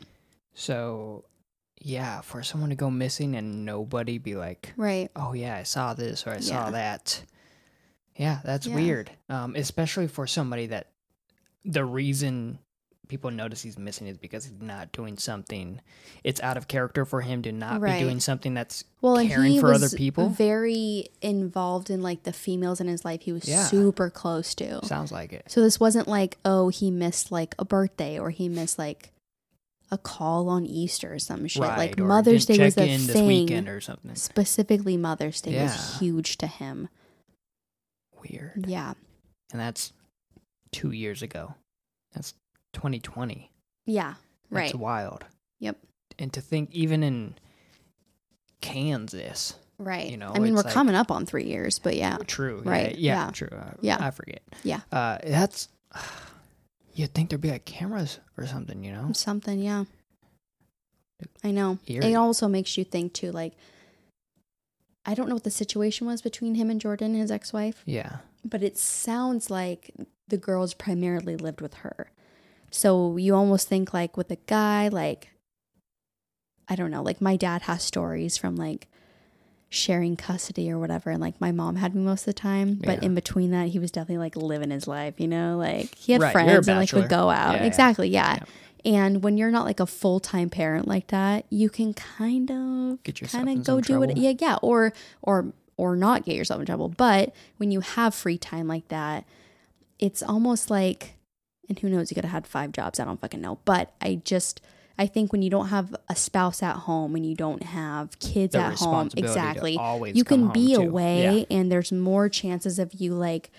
so yeah for someone to go missing and nobody be like right. oh yeah i saw this or i saw that. Yeah that's Yeah. weird. Um especially for somebody that the reason people notice he's missing is because he's not doing something it's out of character for him to not Right. be doing something that's Well, caring for other people very involved in like the females in his life. He was Yeah. super close to. sounds like it So this wasn't like, oh, he missed like a birthday or he missed like a call on Easter or some shit. right like Mother's Day was a thing. weekend or something Specifically, Mother's Day Yeah. was huge to him. weird Yeah, and that's two years ago that's 2020 yeah, right. wild Yep. and to think even in kansas Right. you know, I mean, we're like- coming up on three years, but yeah, True. Right, Yeah. yeah, yeah. True. Uh, Yeah. I forget. Yeah. Uh, that's. [SIGHS] You'd think there'd be like cameras or something, you know? something. Yeah, I know. Eerie. It also makes you think too. Like, I don't know what the situation was between him and Jordan, his ex-wife. Yeah. but it sounds like the girls primarily lived with her. So you almost think like with a guy, like I don't know, like my dad has stories from like sharing custody or whatever, and like my mom had me most of the time. But Yeah. in between that, he was definitely like living his life, you know, like he had Right, friends and like would go out. Yeah, yeah. exactly, yeah. And when you're not like a full time parent like that, you can kind of Get yourself kind of go do what trouble. yeah yeah or or or not get yourself in trouble but when you have free time like that it's almost like and who knows you could have had five jobs i don't fucking know but i just i think when you don't have a spouse at home and you don't have kids The at home exactly you can be too. away and there's more chances of you like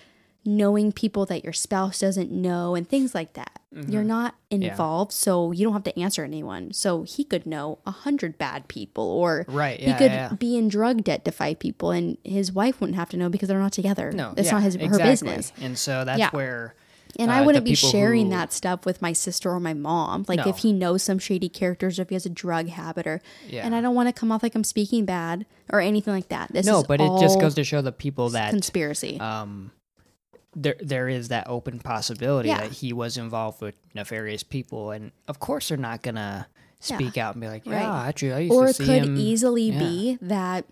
knowing people that your spouse doesn't know and things like that you're Mhm. not Yeah. involved so you don't have to answer anyone so he could know a hundred bad people or Right. he could yeah, yeah. be in drug debt to five people and his wife wouldn't have to know because they're not together No. it's yeah, not his exactly. her business And so that's Yeah. where. And uh, i wouldn't be sharing who- that stuff with my sister or my mom like No. if he knows some shady characters or if he has a drug habit or Yeah. and i don't want to come off like i'm speaking bad or anything like that this no, but it just goes to show the people that conspiracy um, there there is that open possibility Yeah. that he was involved with nefarious people, and of course they're not gonna Yeah. speak out and be like, Right. "Yeah, actually, I used or to it could easily yeah. be that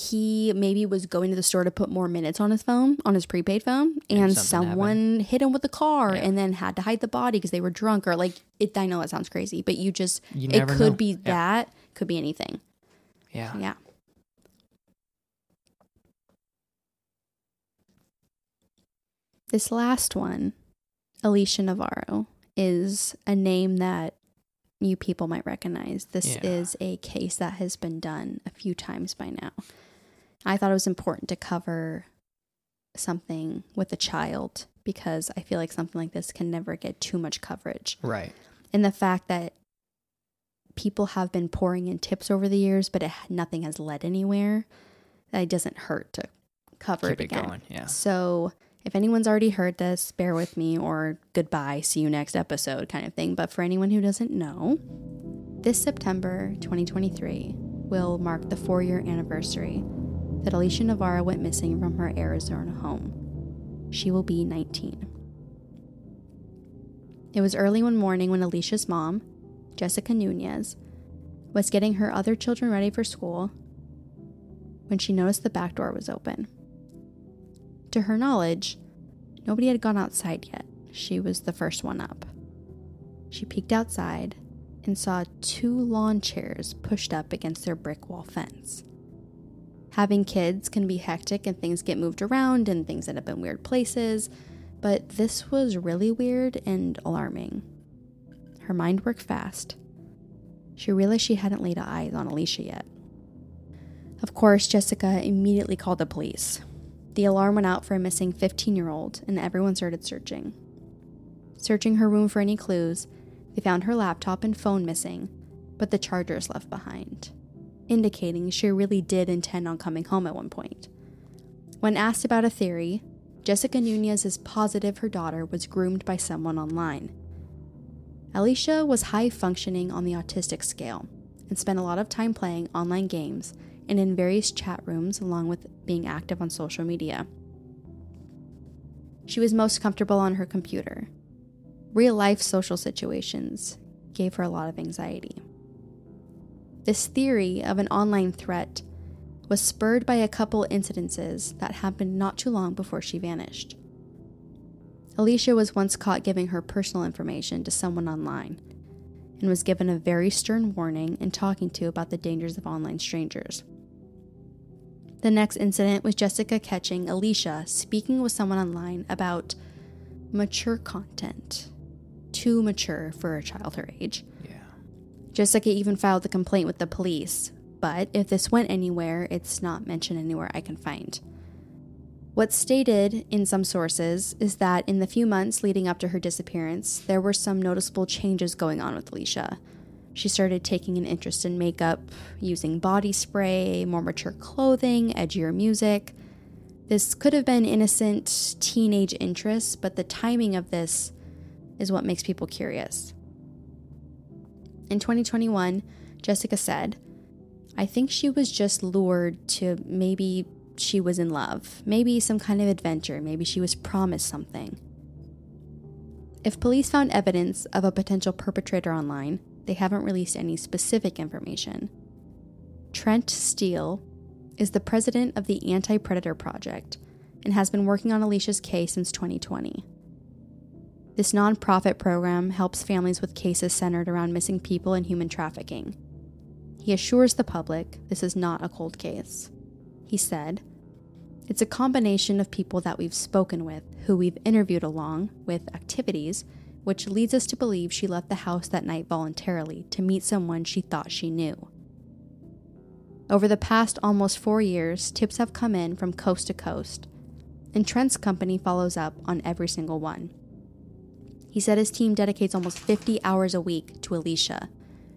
he maybe was going to the store to put more minutes on his phone, on his prepaid phone, and, And someone hit him with a car Yeah. and then had to hide the body because they were drunk or like it. I know that sounds crazy, but you just You it could know. be Yeah. that, could be anything. Yeah. Yeah. This last one, Alicia Navarro, is a name that you people might recognize. This Yeah. is a case that has been done a few times by now. I thought it was important to cover something with a child because I feel like something like this can never get too much coverage Right. and the fact that people have been pouring in tips over the years, but it, nothing has led anywhere. That it doesn't hurt to cover Keep it it again. going. Yeah. So if anyone's already heard this, bear with me or goodbye, see you next episode kind of thing. But for anyone who doesn't know, this September 2023 will mark the four year anniversary that Alicia Navarro went missing from her Arizona home. She will be 19. It was early one morning when Alicia's mom, Jessica Nunez, was getting her other children ready for school when she noticed the back door was open. To her knowledge, nobody had gone outside yet. She was the first one up. She peeked outside and saw two lawn chairs pushed up against their brick wall fence. Having kids can be hectic and things get moved around and things end up in weird places, but this was really weird and alarming. Her mind worked fast. She realized she hadn't laid eyes on Alicia yet. Of course, Jessica immediately called the police. The alarm went out for a missing 15 year old, and everyone started searching. Searching her room for any clues, they found her laptop and phone missing, but the chargers left behind, indicating she really did intend on coming home at one point. When asked about a theory, Jessica Nunez is positive her daughter was groomed by someone online. Alicia was high functioning on the autistic scale and spent a lot of time playing online games and in various chat rooms, along with being active on social media. She was most comfortable on her computer. Real life social situations gave her a lot of anxiety. This theory of an online threat was spurred by a couple incidences that happened not too long before she vanished. Alicia was once caught giving her personal information to someone online and was given a very stern warning and talking to about the dangers of online strangers. The next incident was Jessica catching Alicia speaking with someone online about mature content, too mature for a child her age. Jessica even filed the complaint with the police, but if this went anywhere, it's not mentioned anywhere I can find. What's stated in some sources is that in the few months leading up to her disappearance, there were some noticeable changes going on with Alicia. She started taking an interest in makeup, using body spray, more mature clothing, edgier music. This could have been innocent teenage interests, but the timing of this is what makes people curious. In 2021, Jessica said, I think she was just lured to maybe she was in love, maybe some kind of adventure, maybe she was promised something. If police found evidence of a potential perpetrator online, they haven't released any specific information. Trent Steele is the president of the Anti Predator Project and has been working on Alicia's case since 2020. This nonprofit program helps families with cases centered around missing people and human trafficking. He assures the public this is not a cold case. He said, It's a combination of people that we've spoken with, who we've interviewed along with activities, which leads us to believe she left the house that night voluntarily to meet someone she thought she knew. Over the past almost four years, tips have come in from coast to coast, and Trent's company follows up on every single one. He said his team dedicates almost 50 hours a week to Alicia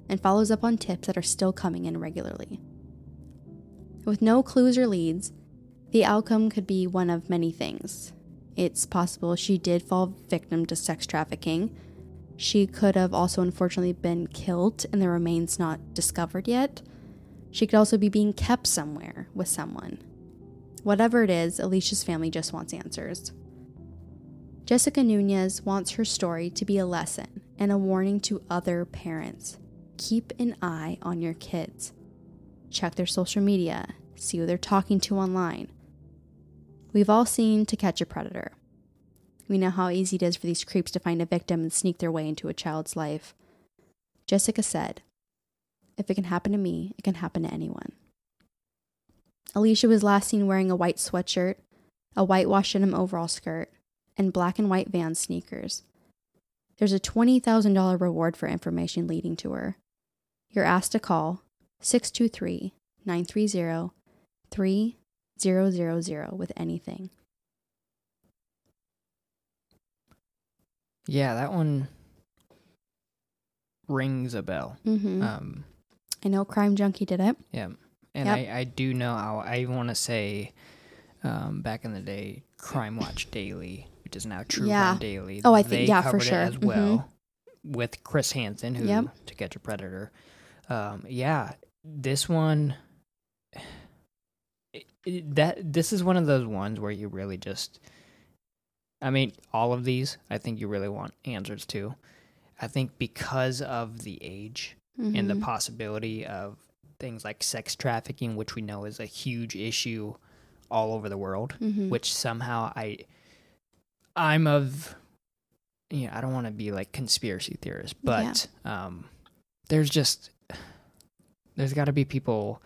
and follows up on tips that are still coming in regularly. With no clues or leads, the outcome could be one of many things. It's possible she did fall victim to sex trafficking. She could have also unfortunately been killed and the remains not discovered yet. She could also be being kept somewhere with someone. Whatever it is, Alicia's family just wants answers. Jessica Nunez wants her story to be a lesson and a warning to other parents. Keep an eye on your kids. Check their social media. see who they're talking to online. We've all seen To Catch a Predator. We know how easy it is for these creeps to find a victim and sneak their way into a child's life. Jessica said, If it can happen to me, it can happen to anyone. Alicia was last seen wearing a white sweatshirt, a whitewashed denim overall skirt, and black and white Vans sneakers. There's a $20,000 reward for information leading to her. You're asked to call 623 930 3000 with anything. Yeah, that one rings a bell. Mm-hmm. Um, I know Crime Junkie did it. yeah, and Yep. I, I do know. I, I want to say, um, back in the day, Crime Watch Daily, which is now True Yeah. Crime Daily. Oh, I think- yeah, for sure. as Mhm. with Chris Hansen, who Yep. to catch a predator. Um, yeah, this one. [SIGHS] it- it- that this is one of those ones where you really just I mean, all of these, I think you really want answers to. I think because of the age and the Mhm. possibility of things like sex trafficking, which we know is a huge issue all over the world, Mhm. which somehow I I'm of you know, I don't want to be like conspiracy theorist, but um there's just there's got to be people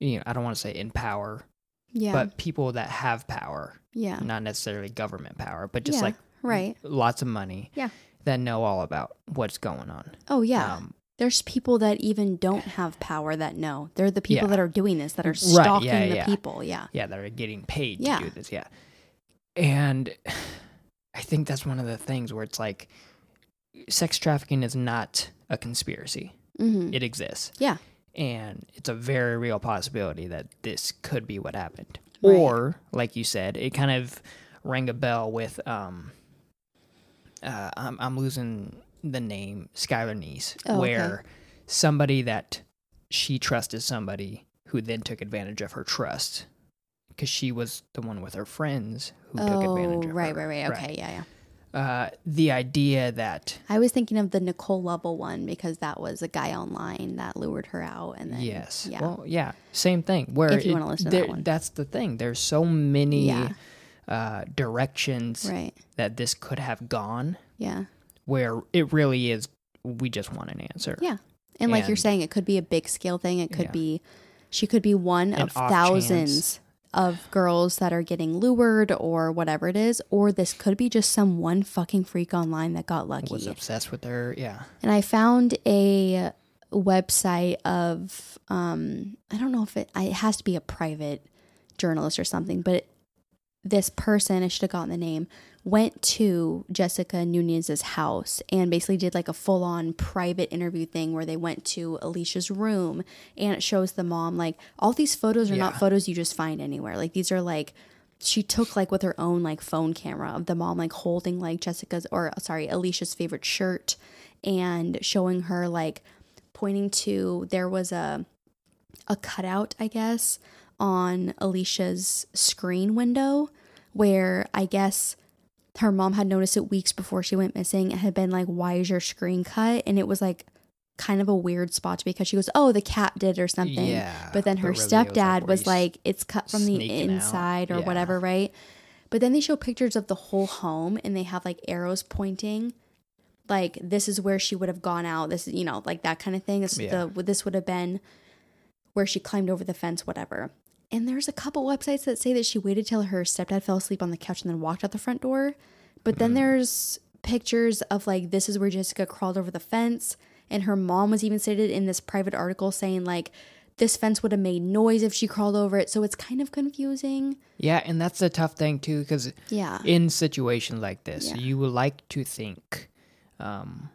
you know, I don't want to say in power, yeah. but people that have power, yeah. not necessarily government power, but just Yeah, like right. lots of money Yeah. that know all about what's going on. Oh, yeah. Um, There's people that even don't have power that know. They're the people Yeah. that are doing this, that are Right, stalking yeah, the yeah. people. Yeah. yeah, that are getting paid Yeah. to do this. Yeah. And [SIGHS] I think that's one of the things where it's like sex trafficking is not a conspiracy. hmm It exists. Yeah. And it's a very real possibility that this could be what happened. Right. Or, like you said, it kind of rang a bell with um uh I'm I'm losing the name Skylar Neese, Oh, okay. where somebody that she trusted somebody who then took advantage of her trust because she was the one with her friends who took Oh, advantage of right, her. right, right. Right. Okay, yeah, yeah. Uh, the idea that I was thinking of the Nicole Lovell one because that was a guy online that lured her out, and then yes, yeah, well, yeah, same thing. Where If you wanna listen to that one. that's the thing. There's so many Yeah. uh, directions right, that this could have gone, yeah, where it really is. We just want an answer. yeah. And like you're saying, it could be a big scale thing. It could Yeah. be, she could be one An of thousands chance. Of girls that are getting lured or whatever it is, or this could be just some one fucking freak online that got lucky. Was obsessed with her. Yeah. and I found a website of um I don't know if it it has to be a private journalist or something, but this person, I should have gotten the name, went to Jessica Nunez's house and basically did like a full on private interview thing where they went to Alicia's room and it shows the mom like all these photos are not photos you just find anywhere. Like these are like she took like with her own like phone camera of the mom like holding like Jessica's or sorry, Alicia's favorite shirt and showing her like pointing to there was a a cutout, I guess, on Alicia's screen window where I guess her mom had noticed it weeks before she went missing. It had been like, why is your screen cut? And it was like kind of a weird spot because she goes, oh, the cat did or something. Yeah. But then her really it was like stepdad was like, it's cut from the sneaking out. inside or Yeah. whatever, right? But then they show pictures of the whole home and they have like arrows pointing. Like this is where she would have gone out. This is you know like that kind of thing. This Yeah. the this would have been where she climbed over the fence, whatever. And there's a couple websites that say that she waited till her stepdad fell asleep on the couch and then walked out the front door. But then there's pictures of like this is where Jessica crawled over the fence, and her mom was even stated in this private article saying like this fence would have made noise if she crawled over it. So it's kind of confusing. Yeah, and that's the tough thing too, because Yeah, in situations like this, Yeah. you would like to think, um,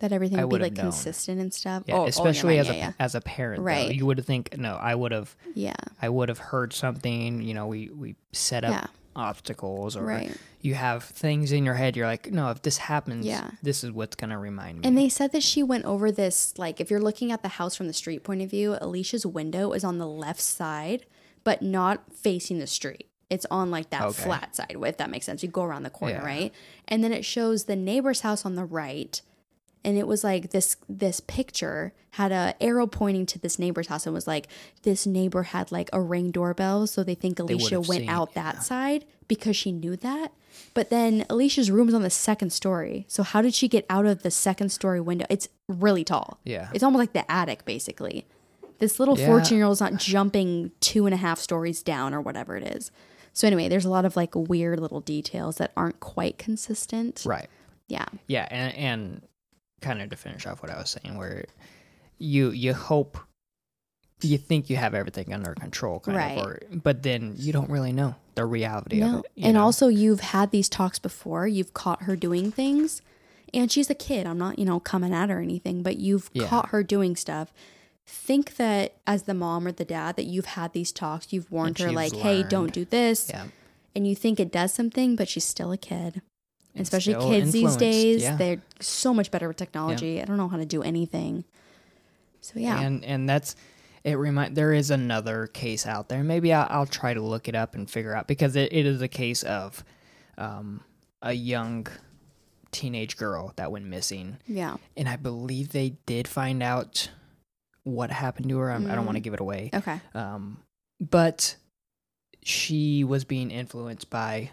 that everything I would be like known. consistent and stuff. yeah, Oh, oh, yeah, especially as a yeah, as a parent, Right. Though, you would think, no, I would have, yeah, I would have heard something. You know, we we set up obstacles, or right. you have things in your head. You're like, no, if this happens, Yeah. this is what's gonna remind me. And they said that she went over this, like, if you're looking at the house from the street point of view, Alicia's window is on the left side, but not facing the street. It's on like that Okay. flat side, if that makes sense. You go around the corner, Yeah. right? And then it shows the neighbor's house on the right, and it was like this this picture had a arrow pointing to this neighbor's house and was like this neighbor had like a ring doorbell. So they think alicia would've went seen, out that side because she knew that. But then alicia's room is on the second story. So how did she get out of the second story window? It's really tall. Yeah. it's almost like the attic basically. This little Yeah. 14 year old's not jumping two and a half stories down or whatever it is. So anyway there's a lot of like weird little details that aren't quite consistent. Right. yeah. Yeah, and and kind of to finish off what I was saying, where you you hope you think you have everything under control, kind Right. of, or, but then you don't really know the reality of it. And know? also, you've had these talks before. You've caught her doing things. And she's a kid. I'm not, you know, coming at her or anything, but you've Yeah. caught her doing stuff. Think that as the mom or the dad, that you've had these talks. You've warned her, she's like, hey, don't do this. yeah, And you think it does something, but she's still a kid. And Especially kids these days. yeah. They're so much better with technology. I don't know how to do anything. So, yeah. and and that's it. Remind there is another case out there. Maybe I'll, I'll try to look it up and figure out because it, it is a case of um, a young teenage girl that went missing. yeah. and I believe they did find out what happened to her. I'm, I don't want to give it away, Okay. um, but she was being influenced by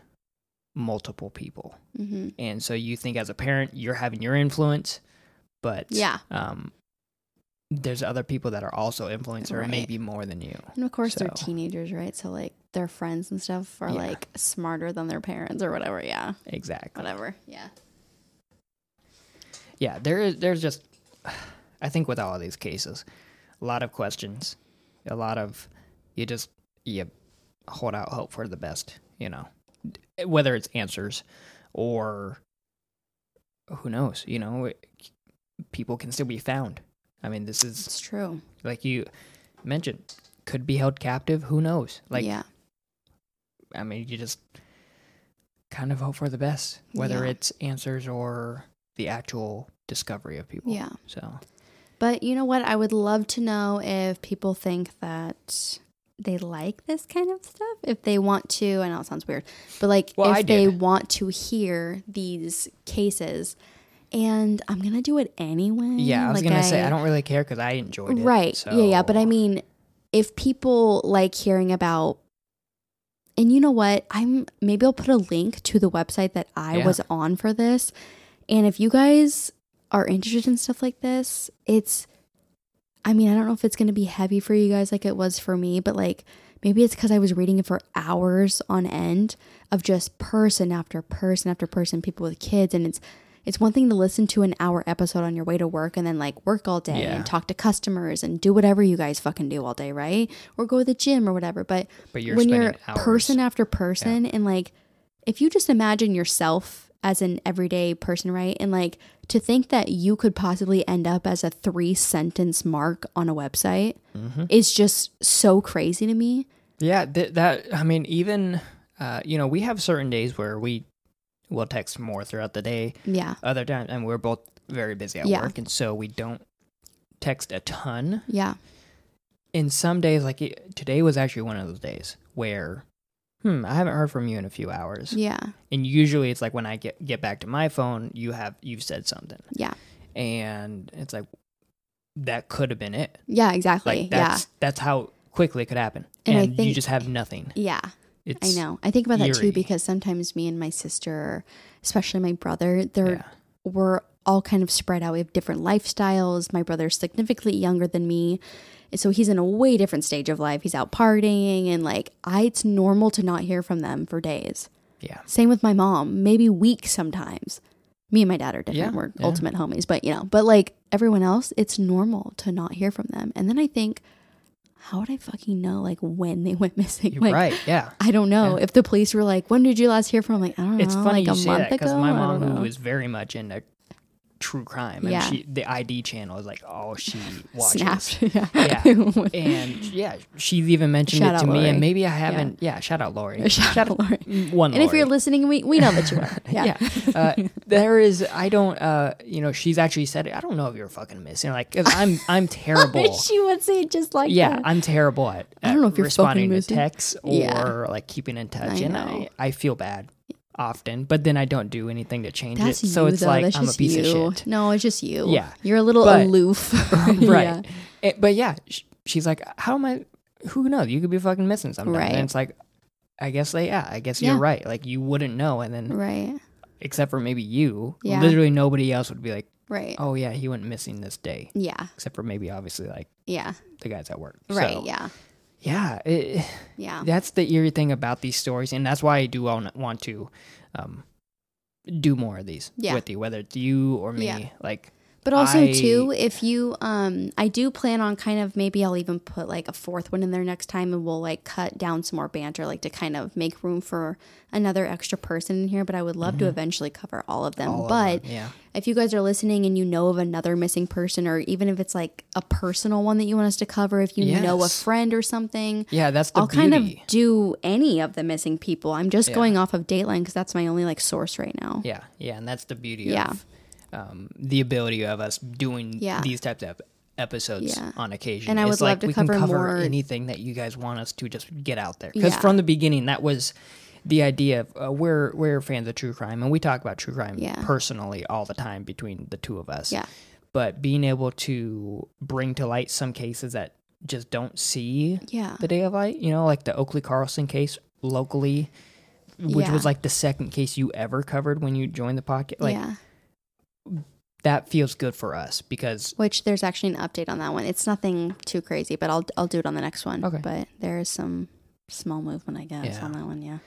multiple people, hmm and so you think as a parent you're having your influence, but Yeah. um, there's other people that are also influencing her, Right. maybe more than you. And of course, they're teenagers, right? So, like, their friends and stuff are Yeah. like smarter than their parents or whatever. Yeah. Exactly. Whatever. Yeah. Yeah, there is. There's just, [SIGHS] I think with all of these cases, a lot of questions, a lot of, you just you hold out hope for the best. You know, whether it's answers or who knows. You know, it- people can still be found. I mean, this is It's true. like you mentioned, could be held captive. Who knows? Like, yeah. I mean, you just kind of hope for the best, whether Yeah. it's answers or the actual discovery of people. Yeah. So But you know what? I would love to know if people think that they like this kind of stuff. If they want to, I know it sounds weird, but like Well, if they want to hear these cases, and I'm gonna do it anyway. yeah, I was like gonna say I don't really care because I enjoyed it. Right. Yeah, yeah. But I mean, if people like hearing about, and you know what? I'm maybe I'll put a link to the website that I Yeah. was on for this. And if you guys are interested in stuff like this, it's, I mean, I don't know if it's going to be heavy for you guys like it was for me, but like maybe it's because I was reading it for hours on end of just person after person after person, people with kids. And it's, it's one thing to listen to an hour episode on your way to work and then like work all day Yeah. and talk to customers and do whatever you guys fucking do all day, right? Or go to the gym or whatever. But, But you're when you're hours. person after person and like if you just imagine yourself as an everyday person, right? And like to think that you could possibly end up as a three sentence mark on a website Mm-hmm. is just so crazy to me. Yeah, th- that I mean, even uh, you know, we have certain days where we will text more throughout the day. Yeah. Other times, and we're both very busy at Yeah. work, and so we don't text a ton. Yeah. In some days, like it, today was actually one of those days where, hmm, I haven't heard from you in a few hours. Yeah. And usually, it's like when I get get back to my phone, you have you've said something, Yeah. and it's like that could have been it. Yeah, exactly. Like that's that's how quickly it could happen, And and, you just have nothing. yeah. Yeah. It's I know. I think about that too because sometimes me and my sister, especially my brother, they're Yeah. we're all kind of spread out. We have different lifestyles. My brother's significantly younger than me. And so he's in a way different stage of life. He's out partying and like I it's normal to not hear from them for days. Yeah. Same with my mom, maybe weeks sometimes. Me and my dad are different. Yeah, We're yeah. ultimate homies, but you know, but like everyone else, it's normal to not hear from them. And then I think, how would I fucking know like when they [LAUGHS] went missing? You're like right. Yeah. I don't know. Yeah. If the police were like, when did you last hear from? I'm like, I don't know. It's funny like you a say month that because my mom, know. is very much into true crime, and Yeah. she the ID channel is like, oh, she [LAUGHS] watches. snapped. [LAUGHS] yeah. [LAUGHS] Yeah. And yeah, she's even mentioned Shout it to me, Lori. and maybe I haven't. Yeah, shout out Lori. Shout out Lori. One. And if you're listening, we, we know that you are. Yeah. yeah, uh, there is. I don't. Uh, you know, she's actually said it. I don't know if you're fucking missing. Like, 'cause I'm, I'm terrible. she would say it just like yeah, that. I'm terrible at. I don't know if you're responding to missing. texts or Yeah. like keeping in touch, I and. I, I feel bad. Often, but then I don't do anything to change That's it. So you, it's though. like That's I'm a piece you. of shit. No, it's just you. Yeah. You're a little But- aloof. [LAUGHS] [LAUGHS] right. Yeah. It- but yeah, sh- she's like, how am I? Who knows? You could be fucking missing something. Right. And it's like, I guess they, yeah, I guess Yeah. you're right. Like you wouldn't know, and then Right. except for maybe you, Yeah. literally nobody else would be like, Right. oh yeah, he went missing this day, Yeah. except for maybe obviously like Yeah. the guys at work. Right. So, yeah. Yeah. It, [SIGHS] Yeah. that's the eerie thing about these stories, and that's why I do want, to um, do more of these Yeah. with you, whether it's you or me. Yeah. Like, But also I- too, if you um I do plan on kind of maybe I'll even put like a fourth one in there next time and we'll like cut down some more banter like to kind of make room for another extra person in here, but I would love to eventually cover all of them. Mm-hmm. all of but them, yeah, if you guys are listening and you know of another missing person or even if it's like a personal one that you want us to cover, if you know a friend or something, yeah, that's the I'll beauty. kind of do any of the missing people. I'm just Yeah. going off of Dateline because that's my only like source right now. Yeah, yeah, and that's the beauty Yeah. of um, the ability of us doing Yeah. these types of episodes Yeah. on occasion. And I It's would love like to we cover can cover more- anything that you guys want us to just get out there. Because Yeah. from the beginning, that was the idea of uh, we're we're fans of true crime, and we talk about true crime Yeah. personally all the time between the two of us. Yeah. But being able to bring to light some cases that just don't see Yeah. the day of light, you know, like the Oakley Carlson case locally, which was like the second case you ever covered when you joined the podcast. Like yeah. That feels good for us because Which there's actually an update on that one. It's nothing too crazy, but I'll I'll do it on the next one. Okay. But there is some small movement, I guess, Yeah. on that one. Yeah.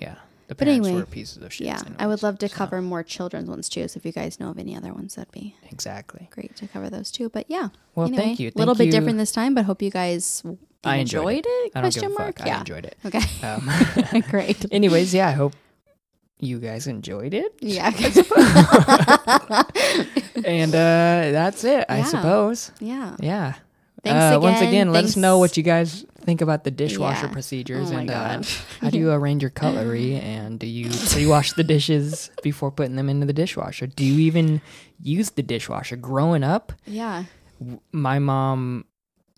yeah, the But parents anyway, were pieces of shit. Yeah. I would love to cover more children's ones too. So if you guys know of any other ones, that'd be exactly. great to cover those too. But yeah. Well, thank you. A little Thank bit you. different this time, but hope you guys I enjoyed it. I don't give Question a mark. fuck. I Yeah. enjoyed it. Okay. Um, [LAUGHS] Great. [LAUGHS] anyways, yeah, I hope you guys enjoyed it. Yeah. [LAUGHS] And uh, that's it, I Yeah. suppose. yeah. Yeah. Thanks uh, Once again. again, let us know what you guys think about the dishwasher Yeah. procedures Oh my and uh, God. how do you [LAUGHS] arrange your cutlery and do you pre-wash the dishes before putting them into the dishwasher? Do you even use the dishwasher? Growing up, Yeah. my mom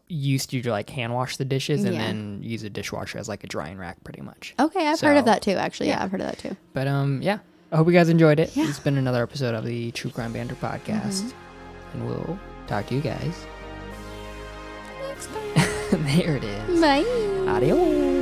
used to like hand wash the dishes and Yeah. then use a dishwasher as like a drying rack pretty much. Okay, I've heard of that too. Actually, yeah. I've heard of that too. But um yeah, I hope you guys enjoyed it. Yeah. It's been another episode of the True Crime Banter podcast Mm-hmm. and we'll talk to you guys. [LAUGHS] There it is. Bye. Adios.